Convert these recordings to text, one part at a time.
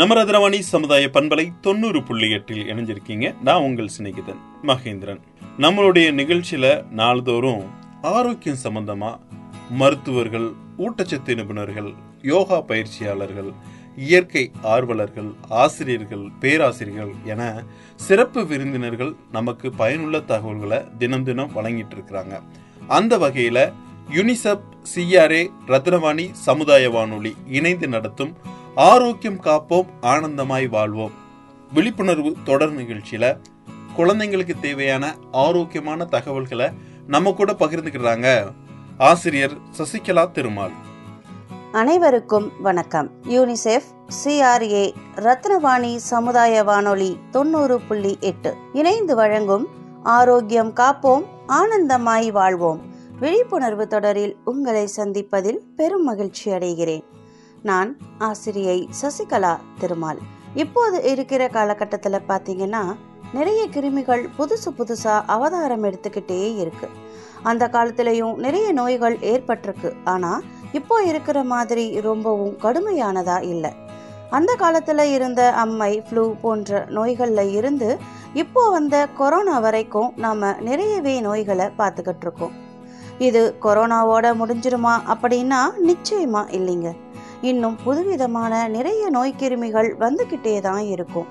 நமரதரவாணி சமுதாய பண்பலை தொண்ணூறு புள்ளி எட்டில் இணைஞ்சிருக்கீங்க நான் உங்கள் சிநேகிதன் மகேந்திரன் நம்மளுடைய நிகழ்ச்சியில நாள்தோறும் ஆரோக்கியம் சம்பந்தமா மருத்துவர்கள் ஊட்டச்சத்து நிபுணர்கள் யோகா பயிற்சியாளர்கள் இயற்கை ஆர்வலர்கள் ஆசிரியர்கள் பேராசிரியர்கள் என சிறப்பு விருந்தினர்கள் நமக்கு பயனுள்ள தகவல்களை தினம் தினம் வழங்கிட்டு இருக்கிறாங்க அந்த வகையில யுனிசெப் சிஆர்ஏ ரத்னவாணி சமுதாய வானொலி இணைந்து நடத்தும் ஆரோக்கியம் காப்போம் ஆனந்தமாய் வாழ்வோம் விழிப்புணர்வு தொடர் நிகழ்ச்சியில குழந்தைங்களுக்கு தேவையான ஆரோக்கியமான தகவல்களை நம்ம கூட பகிர்ந்துக்கிறாங்க ஆசிரியர் சசிகலா திருமால் அனைவருக்கும் வணக்கம் யூனிசெஃப் சிஆர்ஏ ரத்னவாணி சமுதாய வானொலி தொண்ணூறு புள்ளி எட்டு இணைந்து வழங்கும் ஆரோக்கியம் காப்போம் ஆனந்தமாய் வாழ்வோம் விழிப்புணர்வு தொடரில் உங்களை சந்திப்பதில் பெரும் மகிழ்ச்சி அடைகிறேன் நான் ஆசிரியை சசிகலா திருமால் இப்போது இருக்கிற காலகட்டத்தில் பார்த்தீங்கன்னா நிறைய கிருமிகள் புதுசு புதுசாக அவதாரம் எடுத்துக்கிட்டே இருக்கு அந்த காலத்திலையும் நிறைய நோய்கள் ஏற்பட்டிருக்கு ஆனால் இப்போ இருக்கிற மாதிரி ரொம்பவும் கடுமையானதா இல்லை அந்த காலத்தில் இருந்த அம்மை ஃப்ளூ போன்ற நோய்களில் இருந்து இப்போ வந்த கொரோனா வரைக்கும் நாம் நிறையவே நோய்களை பார்த்துக்கிட்டு இருக்கோம் இது கொரோனாவோட முடிஞ்சிருமா அப்படின்னா நிச்சயமா இல்லைங்க இன்னும் புதுவிதமான நிறைய நோய்க்கிருமிகள் வந்துக்கிட்டே தான் இருக்கும்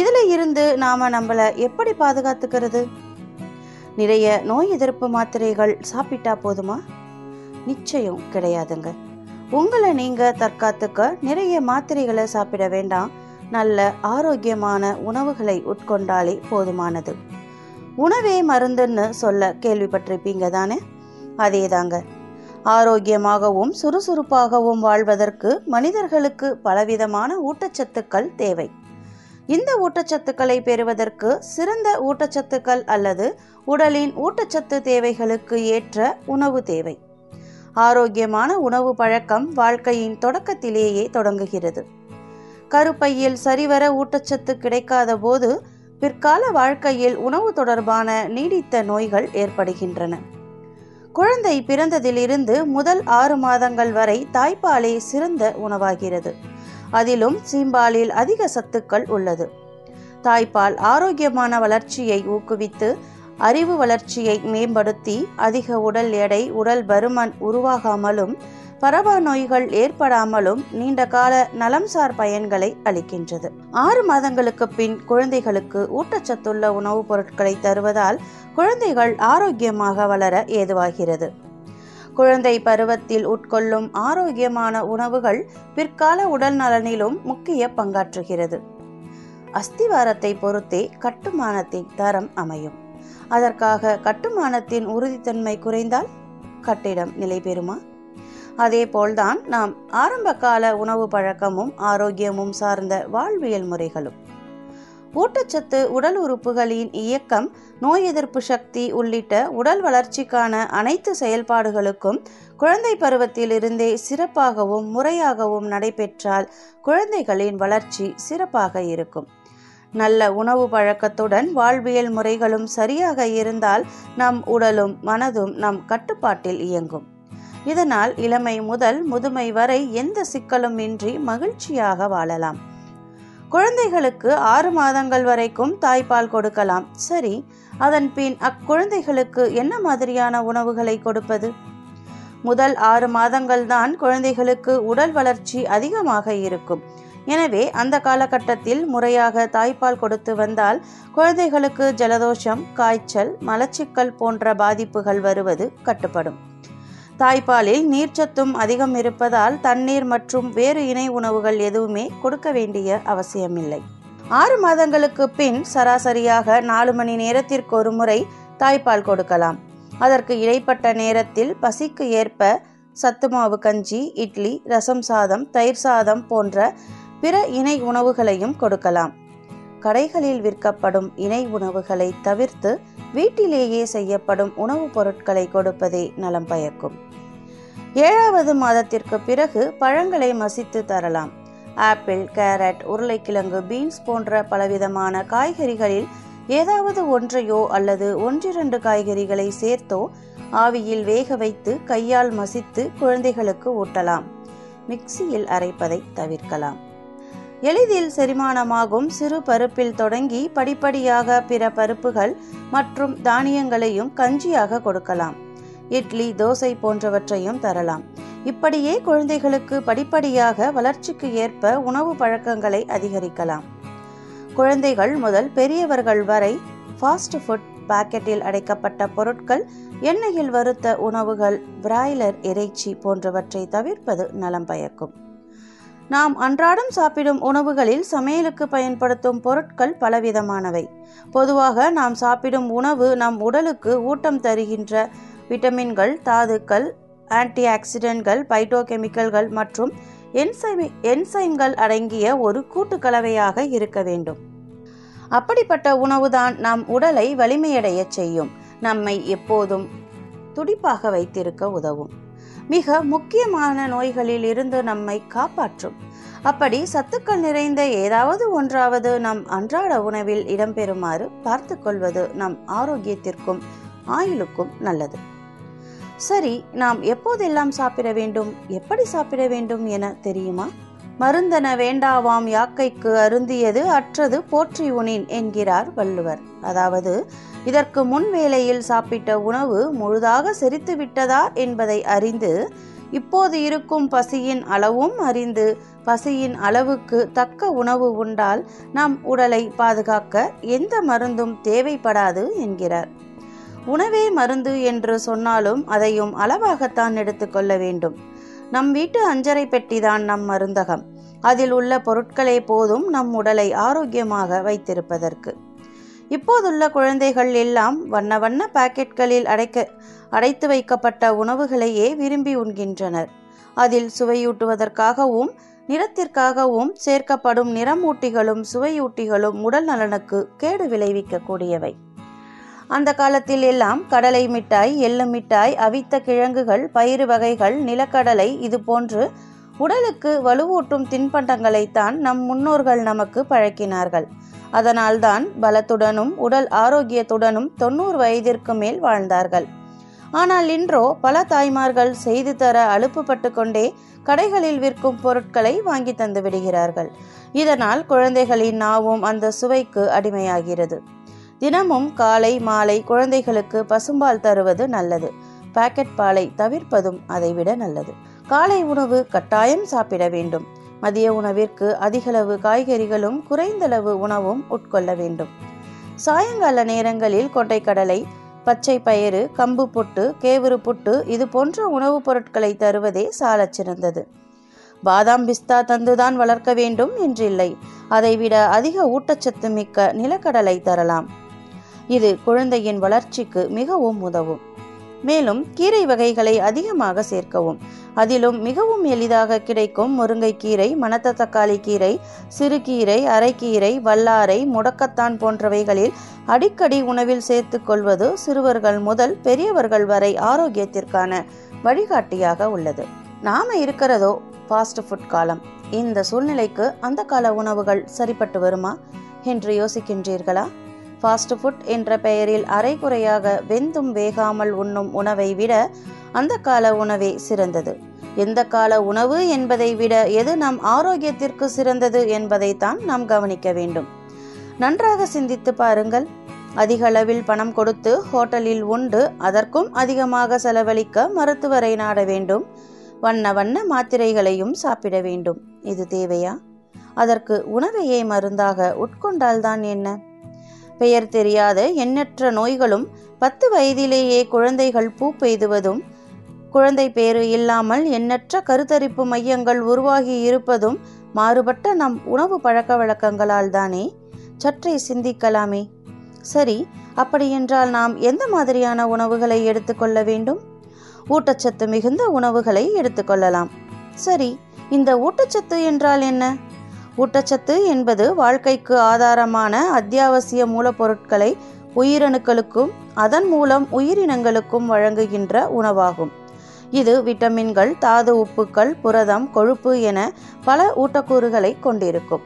இதில் இருந்து நாம் நம்மளை எப்படி பாதுகாத்துக்கிறது நிறைய நோய் எதிர்ப்பு மாத்திரைகள் சாப்பிட்டா போதுமா நிச்சயம் கிடையாதுங்க உங்களை நீங்கள் தற்காத்துக்க நிறைய மாத்திரைகளை சாப்பிட வேண்டாம் நல்ல ஆரோக்கியமான உணவுகளை உட்கொண்டாலே போதுமானது உணவே மருந்துன்னு சொல்ல கேள்விப்பட்டிருப்பீங்க தானே அதே தாங்க ஆரோக்கியமாகவும் சுறுசுறுப்பாகவும் வாழ்வதற்கு மனிதர்களுக்கு பலவிதமான ஊட்டச்சத்துக்கள் தேவை இந்த ஊட்டச்சத்துக்களை பெறுவதற்கு சிறந்த ஊட்டச்சத்துக்கள் அல்லது உடலின் ஊட்டச்சத்து தேவைகளுக்கு ஏற்ற உணவு தேவை ஆரோக்கியமான உணவு பழக்கம் வாழ்க்கையின் தொடக்கத்திலேயே தொடங்குகிறது கருப்பையில் சரிவர ஊட்டச்சத்து கிடைக்காத போது பிற்கால வாழ்க்கையில் உணவு தொடர்பான நீடித்த நோய்கள் ஏற்படுகின்றன குழந்தை பிறந்ததிலிருந்து முதல் ஆறு மாதங்கள் வரை தாய்ப்பாலே சிறந்த உணவாகிறது அதிலும் சீம்பாலில் அதிக சத்துக்கள் உள்ளது தாய்ப்பால் ஆரோக்கியமான வளர்ச்சியை ஊக்குவித்து அறிவு வளர்ச்சியை மேம்படுத்தி அதிக உடல் எடை உடல் பருமன் உருவாகாமலும் பரவ நோய்கள் ஏற்படாமலும் நீண்ட கால நலம் சார் பயன்களை அளிக்கின்றது ஆறு மாதங்களுக்கு பின் குழந்தைகளுக்கு ஊட்டச்சத்துள்ள உணவுப் பொருட்களை தருவதால் குழந்தைகள் ஆரோக்கியமாக வளர ஏதுவாகிறது குழந்தை பருவத்தில் உட்கொள்ளும் ஆரோக்கியமான உணவுகள் பிற்கால உடல் நலனிலும் முக்கிய பங்காற்றுகிறது அஸ்திவாரத்தை பொறுத்தே கட்டுமானத்தின் தரம் அமையும் அதற்காக கட்டுமானத்தின் உறுதித்தன்மை குறைந்தால் கட்டிடம் நிலை பெறுமா அதேபோல்தான் நாம் ஆரம்பகால உணவு பழக்கமும் ஆரோக்கியமும் சார்ந்த வாழ்வியல் முறைகளும் ஊட்டச்சத்து உடல் உறுப்புகளின் இயக்கம் நோய் எதிர்ப்பு சக்தி உள்ளிட்ட உடல் வளர்ச்சிக்கான அனைத்து செயல்பாடுகளுக்கும் குழந்தை பருவத்தில் இருந்தே சிறப்பாகவும் முறையாகவும் நடைபெற்றால் குழந்தைகளின் வளர்ச்சி சிறப்பாக இருக்கும் நல்ல உணவு பழக்கத்துடன் வாழ்வியல் முறைகளும் சரியாக இருந்தால் நம் உடலும் மனதும் நம் கட்டுப்பாட்டில் இயங்கும் இதனால் இளமை முதல் முதுமை வரை எந்த சிக்கலும் இன்றி மகிழ்ச்சியாக வாழலாம் குழந்தைகளுக்கு ஆறு மாதங்கள் வரைக்கும் தாய்ப்பால் கொடுக்கலாம் சரி அதன் பின் அக்குழந்தைகளுக்கு என்ன மாதிரியான உணவுகளை கொடுப்பது முதல் ஆறு மாதங்கள் தான் குழந்தைகளுக்கு உடல் வளர்ச்சி அதிகமாக இருக்கும் எனவே அந்த காலகட்டத்தில் முறையாக தாய்ப்பால் கொடுத்து வந்தால் குழந்தைகளுக்கு ஜலதோஷம் காய்ச்சல் மலச்சிக்கல் போன்ற பாதிப்புகள் வருவது கட்டுப்படும் தாய்ப்பாலில் நீர்ச்சத்தும் அதிகம் இருப்பதால் தண்ணீர் மற்றும் வேறு இணை உணவுகள் எதுவுமே கொடுக்க வேண்டிய அவசியமில்லை ஆறு மாதங்களுக்கு பின் சராசரியாக நாலு மணி நேரத்திற்கு ஒரு முறை தாய்ப்பால் கொடுக்கலாம் அதற்கு இடைப்பட்ட நேரத்தில் பசிக்கு ஏற்ப சத்துமாவு கஞ்சி இட்லி ரசம் சாதம் தயிர் சாதம் போன்ற பிற இணை உணவுகளையும் கொடுக்கலாம் கடைகளில் விற்கப்படும் இணை உணவுகளை தவிர்த்து வீட்டிலேயே செய்யப்படும் உணவுப் பொருட்களை கொடுப்பதே நலம் பயக்கும் ஏழாவது மாதத்திற்கு பிறகு பழங்களை மசித்து தரலாம் ஆப்பிள் கேரட் உருளைக்கிழங்கு பீன்ஸ் போன்ற பலவிதமான காய்கறிகளில் ஏதாவது ஒன்றையோ அல்லது ஒன்றிரண்டு காய்கறிகளை சேர்த்தோ ஆவியில் வேக வைத்து கையால் மசித்து குழந்தைகளுக்கு ஊட்டலாம் மிக்சியில் அரைப்பதை தவிர்க்கலாம் எளிதில் செரிமானமாகும் சிறு பருப்பில் தொடங்கி படிப்படியாக பிற பருப்புகள் மற்றும் தானியங்களையும் கஞ்சியாக கொடுக்கலாம் இட்லி தோசை போன்றவற்றையும் தரலாம் இப்படியே குழந்தைகளுக்கு படிப்படியாக வளர்ச்சிக்கு ஏற்ப உணவு பழக்கங்களை அதிகரிக்கலாம் குழந்தைகள் முதல் பெரியவர்கள் வரை ஃபாஸ்ட் ஃபுட் பாக்கெட்டில் அடைக்கப்பட்ட பொருட்கள் எண்ணெயில் வறுத்த உணவுகள் பிராய்லர் இறைச்சி போன்றவற்றை தவிர்ப்பது நலம் பயக்கும் நாம் அன்றாடம் சாப்பிடும் உணவுகளில் சமையலுக்கு பயன்படுத்தும் பொருட்கள் பலவிதமானவை பொதுவாக நாம் சாப்பிடும் உணவு நம் உடலுக்கு ஊட்டம் தருகின்ற விட்டமின்கள் தாதுக்கள் ஆன்டி ஆக்சிடென்ட்கள் பைட்டோகெமிக்கல்கள் மற்றும் என்சைமி என்சைம்கள் அடங்கிய ஒரு கூட்டு கலவையாக இருக்க வேண்டும் அப்படிப்பட்ட உணவுதான் நம் உடலை வலிமையடைய செய்யும் நம்மை எப்போதும் துடிப்பாக வைத்திருக்க உதவும் மிக முக்கியமான நோய்களில் இருந்து நம்மை காப்பாற்றும் அப்படி சத்துக்கள் நிறைந்த ஏதாவது ஒன்றாவது நம் அன்றாட உணவில் இடம்பெறுமாறு பார்த்துக்கொள்வது நம் ஆரோக்கியத்திற்கும் ஆயுளுக்கும் நல்லது சரி நாம் எப்போதெல்லாம் சாப்பிட வேண்டும் எப்படி சாப்பிட வேண்டும் என தெரியுமா மருந்தன வேண்டாவாம் யாக்கைக்கு அருந்தியது அற்றது போற்றி உனின் என்கிறார் வள்ளுவர் அதாவது இதற்கு முன் வேளையில் சாப்பிட்ட உணவு முழுதாக செரித்து விட்டதா என்பதை அறிந்து இப்போது இருக்கும் பசியின் அளவும் அறிந்து பசியின் அளவுக்கு தக்க உணவு உண்டால் நம் உடலை பாதுகாக்க எந்த மருந்தும் தேவைப்படாது என்கிறார் உணவே மருந்து என்று சொன்னாலும் அதையும் அளவாகத்தான் எடுத்துக்கொள்ள வேண்டும் நம் வீட்டு அஞ்சரை பெட்டிதான் நம் மருந்தகம் அதில் உள்ள பொருட்களே போதும் நம் உடலை ஆரோக்கியமாக வைத்திருப்பதற்கு இப்போதுள்ள குழந்தைகள் எல்லாம் வண்ண வண்ண பாக்கெட்களில் அடைக்க அடைத்து வைக்கப்பட்ட உணவுகளையே விரும்பி உண்கின்றனர் அதில் சுவையூட்டுவதற்காகவும் நிறத்திற்காகவும் சேர்க்கப்படும் நிறமூட்டிகளும் சுவையூட்டிகளும் உடல் நலனுக்கு கேடு விளைவிக்கக்கூடியவை அந்த காலத்தில் எல்லாம் கடலை மிட்டாய் எள்ளு மிட்டாய் அவித்த கிழங்குகள் பயிறு வகைகள் நிலக்கடலை இது போன்று உடலுக்கு வலுவூட்டும் தின்பண்டங்களைத்தான் நம் முன்னோர்கள் நமக்கு பழக்கினார்கள் அதனால்தான் பலத்துடனும் உடல் ஆரோக்கியத்துடனும் தொண்ணூறு வயதிற்கு மேல் வாழ்ந்தார்கள் ஆனால் இன்றோ பல தாய்மார்கள் செய்து தர அலுப்புப்பட்டு கொண்டே கடைகளில் விற்கும் பொருட்களை வாங்கி தந்து விடுகிறார்கள் இதனால் குழந்தைகளின் நாவும் அந்த சுவைக்கு அடிமையாகிறது தினமும் காலை மாலை குழந்தைகளுக்கு பசும்பால் தருவது நல்லது பாக்கெட் பாலை தவிர்ப்பதும் அதைவிட நல்லது காலை உணவு கட்டாயம் சாப்பிட வேண்டும் மதிய உணவிற்கு அதிகளவு காய்கறிகளும் குறைந்தளவு உணவும் உட்கொள்ள வேண்டும் சாயங்கால நேரங்களில் கொண்டைக்கடலை பச்சை பயிறு கம்பு புட்டு கேவுரு புட்டு இது போன்ற உணவுப் பொருட்களை தருவதே சாலச் சிறந்தது பாதாம் பிஸ்தா தந்துதான் வளர்க்க வேண்டும் என்றில்லை அதைவிட அதிக ஊட்டச்சத்து மிக்க நிலக்கடலை தரலாம் இது குழந்தையின் வளர்ச்சிக்கு மிகவும் உதவும் மேலும் கீரை வகைகளை அதிகமாக சேர்க்கவும் அதிலும் மிகவும் எளிதாக கிடைக்கும் கீரை மணத்த தக்காளி கீரை சிறுகீரை அரைக்கீரை வல்லாரை முடக்கத்தான் போன்றவைகளில் அடிக்கடி உணவில் சேர்த்து கொள்வது சிறுவர்கள் முதல் பெரியவர்கள் வரை ஆரோக்கியத்திற்கான வழிகாட்டியாக உள்ளது நாம இருக்கிறதோ ஃபாஸ்ட் ஃபுட் காலம் இந்த சூழ்நிலைக்கு அந்த கால உணவுகள் சரிப்பட்டு வருமா என்று யோசிக்கின்றீர்களா ஃபாஸ்ட் ஃபுட் என்ற பெயரில் அரைகுறையாக வெந்தும் வேகாமல் உண்ணும் உணவை விட அந்த கால உணவே சிறந்தது எந்த கால உணவு என்பதை விட எது நம் ஆரோக்கியத்திற்கு சிறந்தது என்பதைத்தான் நாம் கவனிக்க வேண்டும் நன்றாக சிந்தித்து பாருங்கள் அதிக அளவில் பணம் கொடுத்து ஹோட்டலில் உண்டு அதற்கும் அதிகமாக செலவழிக்க மருத்துவரை நாட வேண்டும் வண்ண வண்ண மாத்திரைகளையும் சாப்பிட வேண்டும் இது தேவையா அதற்கு உணவையே மருந்தாக உட்கொண்டால்தான் என்ன பெயர் தெரியாத எண்ணற்ற நோய்களும் பத்து வயதிலேயே குழந்தைகள் பூ பெய்துவதும் குழந்தை பேறு இல்லாமல் எண்ணற்ற கருத்தரிப்பு மையங்கள் உருவாகி இருப்பதும் மாறுபட்ட நம் உணவு பழக்க வழக்கங்களால் தானே சற்றே சிந்திக்கலாமே சரி அப்படியென்றால் நாம் எந்த மாதிரியான உணவுகளை எடுத்துக்கொள்ள வேண்டும் ஊட்டச்சத்து மிகுந்த உணவுகளை எடுத்துக்கொள்ளலாம் சரி இந்த ஊட்டச்சத்து என்றால் என்ன ஊட்டச்சத்து என்பது வாழ்க்கைக்கு ஆதாரமான அத்தியாவசிய மூலப்பொருட்களை உயிரணுக்களுக்கும் அதன் மூலம் உயிரினங்களுக்கும் வழங்குகின்ற உணவாகும் இது விட்டமின்கள் தாது உப்புக்கள் புரதம் கொழுப்பு என பல ஊட்டக்கூறுகளை கொண்டிருக்கும்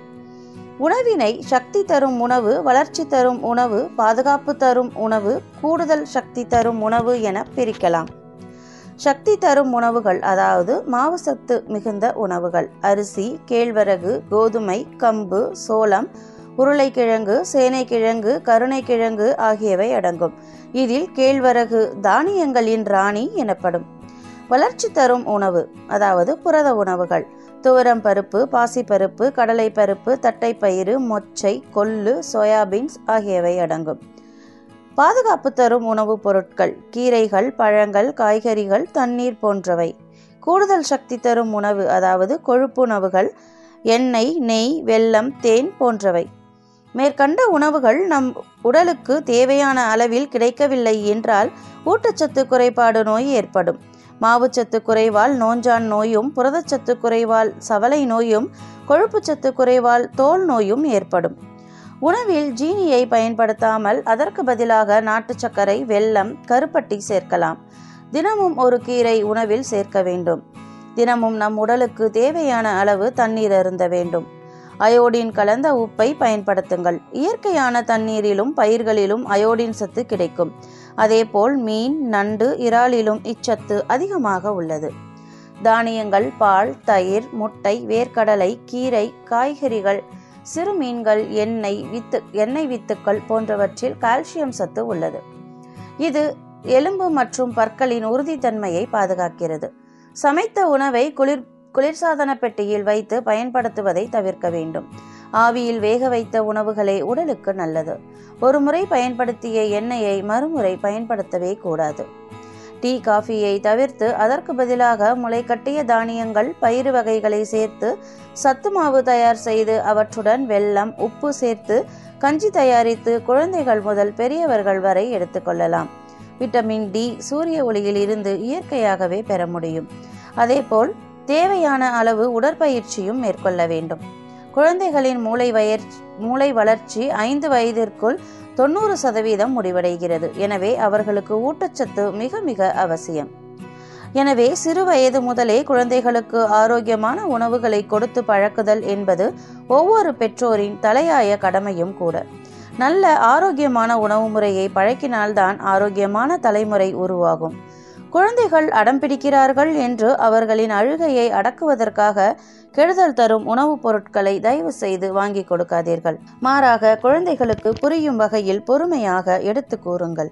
உணவினை சக்தி தரும் உணவு வளர்ச்சி தரும் உணவு பாதுகாப்பு தரும் உணவு கூடுதல் சக்தி தரும் உணவு என பிரிக்கலாம் சக்தி தரும் உணவுகள் அதாவது மாவு சத்து மிகுந்த உணவுகள் அரிசி கேழ்வரகு கோதுமை கம்பு சோளம் உருளைக்கிழங்கு சேனைக்கிழங்கு கருணைக்கிழங்கு ஆகியவை அடங்கும் இதில் கேழ்வரகு தானியங்களின் ராணி எனப்படும் வளர்ச்சி தரும் உணவு அதாவது புரத உணவுகள் துவரம் பருப்பு பாசிப்பருப்பு கடலைப்பருப்பு தட்டைப்பயிறு மொச்சை கொள்ளு சோயாபீன்ஸ் ஆகியவை அடங்கும் பாதுகாப்பு தரும் உணவுப் பொருட்கள் கீரைகள் பழங்கள் காய்கறிகள் தண்ணீர் போன்றவை கூடுதல் சக்தி தரும் உணவு அதாவது கொழுப்புணவுகள் எண்ணெய் நெய் வெல்லம் தேன் போன்றவை மேற்கண்ட உணவுகள் நம் உடலுக்கு தேவையான அளவில் கிடைக்கவில்லை என்றால் ஊட்டச்சத்து குறைபாடு நோய் ஏற்படும் மாவுச்சத்து குறைவால் நோஞ்சான் நோயும் புரதச்சத்து குறைவால் சவலை நோயும் கொழுப்புச்சத்து குறைவால் தோல் நோயும் ஏற்படும் உணவில் ஜீனியை பயன்படுத்தாமல் அதற்கு பதிலாக நாட்டு சர்க்கரை வெல்லம் கருப்பட்டி சேர்க்கலாம் தினமும் ஒரு கீரை உணவில் சேர்க்க வேண்டும் தினமும் நம் உடலுக்கு தேவையான அளவு தண்ணீர் அருந்த வேண்டும் அயோடின் கலந்த உப்பை பயன்படுத்துங்கள் இயற்கையான தண்ணீரிலும் பயிர்களிலும் அயோடின் சத்து கிடைக்கும் அதேபோல் மீன் நண்டு இறாலிலும் இச்சத்து அதிகமாக உள்ளது தானியங்கள் பால் தயிர் முட்டை வேர்க்கடலை கீரை காய்கறிகள் சிறு மீன்கள் எண்ணெய் வித்து எண்ணெய் வித்துக்கள் போன்றவற்றில் கால்சியம் சத்து உள்ளது இது எலும்பு மற்றும் பற்களின் உறுதித்தன்மையை பாதுகாக்கிறது சமைத்த உணவை குளிர் குளிர்சாதன பெட்டியில் வைத்து பயன்படுத்துவதை தவிர்க்க வேண்டும் ஆவியில் வேக வைத்த உணவுகளே உடலுக்கு நல்லது ஒரு முறை பயன்படுத்திய எண்ணெயை மறுமுறை பயன்படுத்தவே கூடாது டீ காஃபியை தவிர்த்து அதற்கு பதிலாக முளை கட்டிய தானியங்கள் பயிறு வகைகளை சேர்த்து சத்து மாவு தயார் செய்து அவற்றுடன் வெல்லம் உப்பு சேர்த்து கஞ்சி தயாரித்து குழந்தைகள் முதல் பெரியவர்கள் வரை எடுத்துக்கொள்ளலாம் விட்டமின் டி சூரிய ஒளியில் இருந்து இயற்கையாகவே பெற முடியும் அதேபோல் தேவையான அளவு உடற்பயிற்சியும் மேற்கொள்ள வேண்டும் குழந்தைகளின் மூளை வயற் மூளை வளர்ச்சி ஐந்து வயதிற்குள் தொண்ணூறு சதவீதம் முடிவடைகிறது எனவே அவர்களுக்கு ஊட்டச்சத்து மிக மிக அவசியம் எனவே சிறு வயது முதலே குழந்தைகளுக்கு ஆரோக்கியமான உணவுகளை கொடுத்து பழக்குதல் என்பது ஒவ்வொரு பெற்றோரின் தலையாய கடமையும் கூட நல்ல ஆரோக்கியமான உணவு முறையை பழக்கினால்தான் ஆரோக்கியமான தலைமுறை உருவாகும் குழந்தைகள் அடம் பிடிக்கிறார்கள் என்று அவர்களின் அழுகையை அடக்குவதற்காக கெடுதல் தரும் உணவுப் பொருட்களை தயவு செய்து வாங்கி கொடுக்காதீர்கள் மாறாக குழந்தைகளுக்கு புரியும் வகையில் பொறுமையாக எடுத்து கூறுங்கள்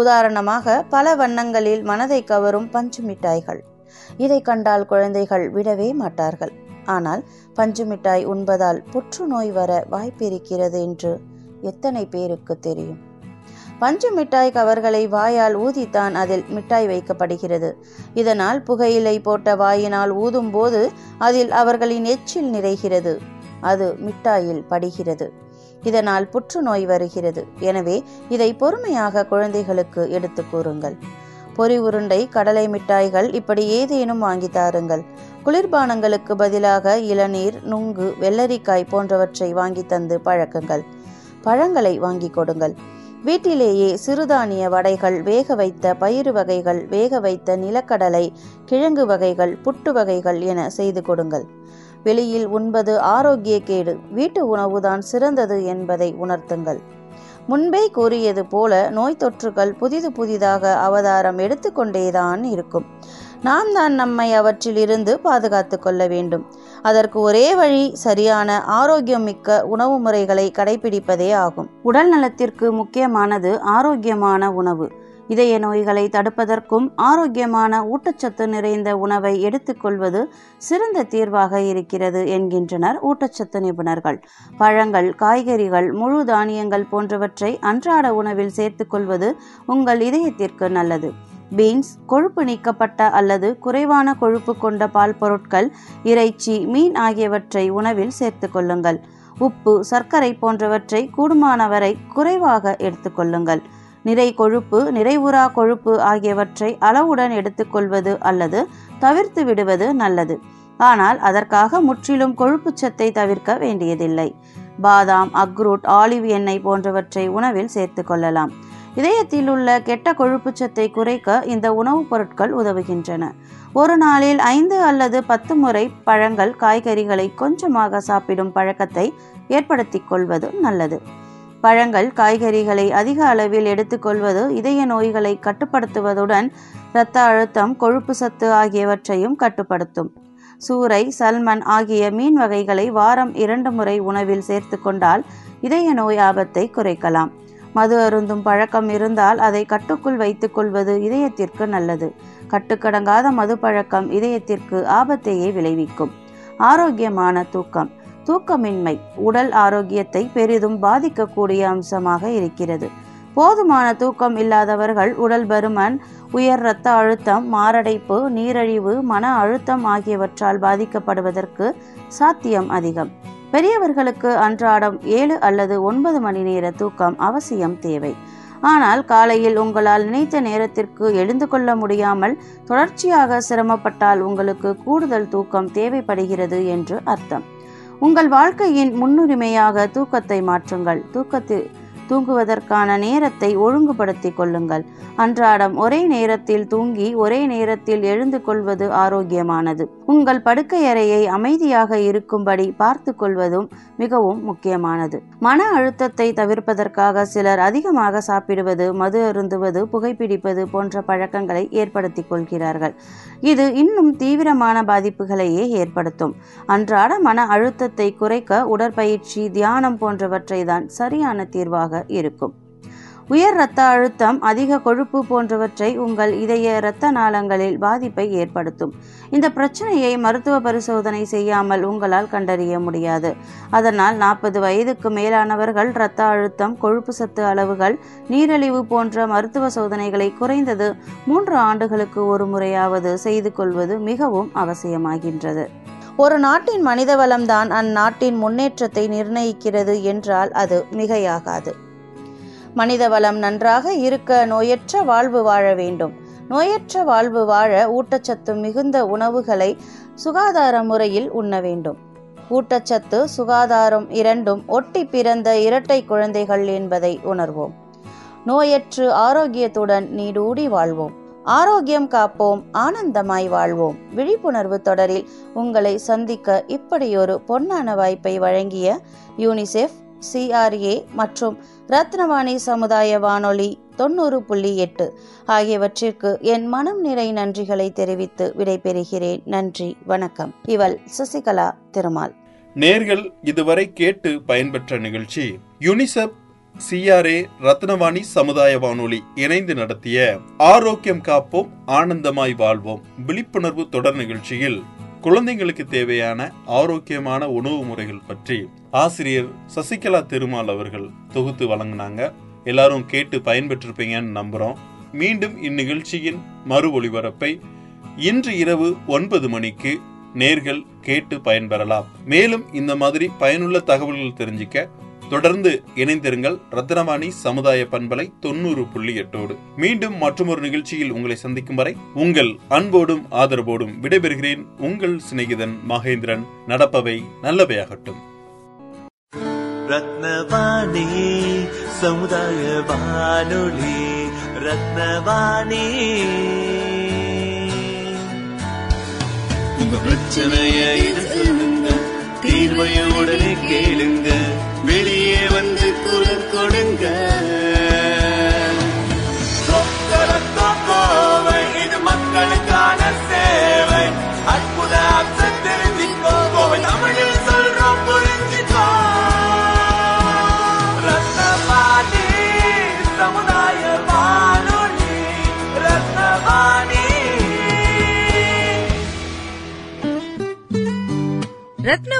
உதாரணமாக பல வண்ணங்களில் மனதை கவரும் பஞ்சு மிட்டாய்கள் இதை கண்டால் குழந்தைகள் விடவே மாட்டார்கள் ஆனால் பஞ்சு மிட்டாய் உண்பதால் புற்றுநோய் வர வாய்ப்பிருக்கிறது என்று எத்தனை பேருக்கு தெரியும் பஞ்சு மிட்டாய் கவர்களை வாயால் ஊதித்தான் அதில் மிட்டாய் வைக்கப்படுகிறது இதனால் புகையிலை போட்ட வாயினால் ஊதும்போது அதில் அவர்களின் எச்சில் நிறைகிறது அது மிட்டாயில் படுகிறது இதனால் புற்றுநோய் வருகிறது எனவே இதை பொறுமையாக குழந்தைகளுக்கு எடுத்து கூறுங்கள் பொறி உருண்டை கடலை மிட்டாய்கள் இப்படி ஏதேனும் வாங்கி தாருங்கள் குளிர்பானங்களுக்கு பதிலாக இளநீர் நுங்கு வெள்ளரிக்காய் போன்றவற்றை வாங்கி தந்து பழக்குங்கள் பழங்களை வாங்கி கொடுங்கள் வீட்டிலேயே சிறுதானிய வடைகள் வேக வைத்த பயிறு வகைகள் வேக வைத்த நிலக்கடலை கிழங்கு வகைகள் புட்டு வகைகள் என செய்து கொடுங்கள் வெளியில் உண்பது ஆரோக்கிய கேடு வீட்டு உணவுதான் சிறந்தது என்பதை உணர்த்துங்கள் முன்பே கூறியது போல நோய் தொற்றுகள் புதிது புதிதாக அவதாரம் எடுத்துக்கொண்டேதான் இருக்கும் நாம் தான் நம்மை அவற்றிலிருந்து பாதுகாத்து கொள்ள வேண்டும் அதற்கு ஒரே வழி சரியான ஆரோக்கியம் மிக்க உணவு முறைகளை கடைபிடிப்பதே ஆகும் உடல் நலத்திற்கு முக்கியமானது ஆரோக்கியமான உணவு இதய நோய்களை தடுப்பதற்கும் ஆரோக்கியமான ஊட்டச்சத்து நிறைந்த உணவை எடுத்துக்கொள்வது சிறந்த தீர்வாக இருக்கிறது என்கின்றனர் ஊட்டச்சத்து நிபுணர்கள் பழங்கள் காய்கறிகள் முழு தானியங்கள் போன்றவற்றை அன்றாட உணவில் சேர்த்துக்கொள்வது உங்கள் இதயத்திற்கு நல்லது பீன்ஸ் கொழுப்பு நீக்கப்பட்ட அல்லது குறைவான கொழுப்பு கொண்ட பால் பொருட்கள் இறைச்சி மீன் ஆகியவற்றை உணவில் சேர்த்துக்கொள்ளுங்கள் உப்பு சர்க்கரை போன்றவற்றை கூடுமானவரை குறைவாக எடுத்துக்கொள்ளுங்கள் நிறை கொழுப்பு நிறைவுறா கொழுப்பு ஆகியவற்றை அளவுடன் எடுத்துக்கொள்வது அல்லது தவிர்த்து விடுவது நல்லது ஆனால் அதற்காக முற்றிலும் சத்தை தவிர்க்க வேண்டியதில்லை பாதாம் அக்ரூட் ஆலிவ் எண்ணெய் போன்றவற்றை உணவில் சேர்த்து கொள்ளலாம் இதயத்தில் உள்ள கெட்ட கொழுப்பு சத்தை குறைக்க இந்த உணவுப் பொருட்கள் உதவுகின்றன ஒரு நாளில் ஐந்து அல்லது பத்து முறை பழங்கள் காய்கறிகளை கொஞ்சமாக சாப்பிடும் பழக்கத்தை ஏற்படுத்திக் கொள்வது நல்லது பழங்கள் காய்கறிகளை அதிக அளவில் எடுத்துக்கொள்வது இதய நோய்களை கட்டுப்படுத்துவதுடன் இரத்த அழுத்தம் கொழுப்பு சத்து ஆகியவற்றையும் கட்டுப்படுத்தும் சூறை சல்மன் ஆகிய மீன் வகைகளை வாரம் இரண்டு முறை உணவில் சேர்த்து கொண்டால் இதய நோய் ஆபத்தை குறைக்கலாம் மது அருந்தும் பழக்கம் இருந்தால் அதை கட்டுக்குள் வைத்துக்கொள்வது இதயத்திற்கு நல்லது கட்டுக்கடங்காத மது பழக்கம் இதயத்திற்கு ஆபத்தையே விளைவிக்கும் ஆரோக்கியமான தூக்கம் தூக்கமின்மை உடல் ஆரோக்கியத்தை பெரிதும் பாதிக்கக்கூடிய அம்சமாக இருக்கிறது போதுமான தூக்கம் இல்லாதவர்கள் உடல் பருமன் உயர் இரத்த அழுத்தம் மாரடைப்பு நீரழிவு மன அழுத்தம் ஆகியவற்றால் பாதிக்கப்படுவதற்கு சாத்தியம் அதிகம் பெரியவர்களுக்கு அன்றாடம் ஏழு அல்லது ஒன்பது மணி நேர தூக்கம் அவசியம் தேவை ஆனால் காலையில் உங்களால் நினைத்த நேரத்திற்கு எழுந்து கொள்ள முடியாமல் தொடர்ச்சியாக சிரமப்பட்டால் உங்களுக்கு கூடுதல் தூக்கம் தேவைப்படுகிறது என்று அர்த்தம் உங்கள் வாழ்க்கையின் முன்னுரிமையாக தூக்கத்தை மாற்றுங்கள் தூக்கத்தில் தூங்குவதற்கான நேரத்தை ஒழுங்குபடுத்திக் கொள்ளுங்கள் அன்றாடம் ஒரே நேரத்தில் தூங்கி ஒரே நேரத்தில் எழுந்து கொள்வது ஆரோக்கியமானது உங்கள் படுக்கையறையை அமைதியாக இருக்கும்படி பார்த்து கொள்வதும் மிகவும் முக்கியமானது மன அழுத்தத்தை தவிர்ப்பதற்காக சிலர் அதிகமாக சாப்பிடுவது மது அருந்துவது புகைப்பிடிப்பது போன்ற பழக்கங்களை ஏற்படுத்திக் கொள்கிறார்கள் இது இன்னும் தீவிரமான பாதிப்புகளையே ஏற்படுத்தும் அன்றாட மன அழுத்தத்தை குறைக்க உடற்பயிற்சி தியானம் போன்றவற்றை தான் சரியான தீர்வாக இருக்கும் உயர் இரத்த அழுத்தம் அதிக கொழுப்பு போன்றவற்றை உங்கள் இதய இரத்த நாளங்களில் பாதிப்பை ஏற்படுத்தும் இந்த பிரச்சனையை மருத்துவ பரிசோதனை செய்யாமல் உங்களால் கண்டறிய முடியாது அதனால் நாற்பது வயதுக்கு மேலானவர்கள் இரத்த அழுத்தம் கொழுப்பு சத்து அளவுகள் நீரிழிவு போன்ற மருத்துவ சோதனைகளை குறைந்தது மூன்று ஆண்டுகளுக்கு ஒரு முறையாவது செய்து கொள்வது மிகவும் அவசியமாகின்றது ஒரு நாட்டின் வளம்தான் அந்நாட்டின் முன்னேற்றத்தை நிர்ணயிக்கிறது என்றால் அது மிகையாகாது மனித வளம் நன்றாக இருக்க நோயற்ற வாழ்வு வாழ வேண்டும் நோயற்ற வாழ்வு வாழ ஊட்டச்சத்து மிகுந்த உணவுகளை சுகாதார முறையில் உண்ண வேண்டும் ஊட்டச்சத்து சுகாதாரம் இரண்டும் ஒட்டி பிறந்த இரட்டை குழந்தைகள் என்பதை உணர்வோம் நோயற்று ஆரோக்கியத்துடன் நீடூடி வாழ்வோம் ஆரோக்கியம் காப்போம் ஆனந்தமாய் வாழ்வோம் விழிப்புணர்வு தொடரில் உங்களை சந்திக்க இப்படியொரு பொன்னான வாய்ப்பை வழங்கிய யூனிசெஃப் சிஆர்ஏ மற்றும் ரத்னவாணி சமுதாய வானொலி தொண்ணூறு புள்ளி எட்டு ஆகியவற்றிற்கு என் மனம் நிறை நன்றிகளை தெரிவித்து விடைபெறுகிறேன் நன்றி வணக்கம் இவள் சசிகலா திருமால் நேர்கள் இதுவரை கேட்டு பயன்பெற்ற நிகழ்ச்சி யூனிசெப் சிஆர்ஏ ரத்னவாணி சமுதாய வானொலி இணைந்து நடத்திய ஆரோக்கியம் காப்போம் ஆனந்தமாய் வாழ்வோம் விழிப்புணர்வு தொடர் நிகழ்ச்சியில் குழந்தைங்களுக்கு தேவையான ஆரோக்கியமான உணவு முறைகள் பற்றி ஆசிரியர் சசிகலா திருமால் அவர்கள் தொகுத்து வழங்கினாங்க எல்லாரும் கேட்டு பயன்பெற்றிருப்பீங்கன்னு நம்புகிறோம் மீண்டும் இந்நிகழ்ச்சியின் மறு ஒளிபரப்பை இன்று இரவு ஒன்பது மணிக்கு நேர்கள் கேட்டு பயன்பெறலாம் மேலும் இந்த மாதிரி பயனுள்ள தகவல்கள் தெரிஞ்சிக்க தொடர்ந்து இணைந்திருங்கள் ரத்னவாணி சமுதாய பண்பலை தொண்ணூறு புள்ளி எட்டோடு மீண்டும் மற்றொரு நிகழ்ச்சியில் உங்களை சந்திக்கும் வரை உங்கள் அன்போடும் ஆதரவோடும் விடைபெறுகிறேன் உங்கள் சிநேகிதன் மகேந்திரன் நடப்பவை நல்லவையாகட்டும் ரத்னவாணி சமுதாய வானொலி ரத்னவாணி உங்க பிரச்சனைய இது சொல்லுங்க உடனே கேளுங்க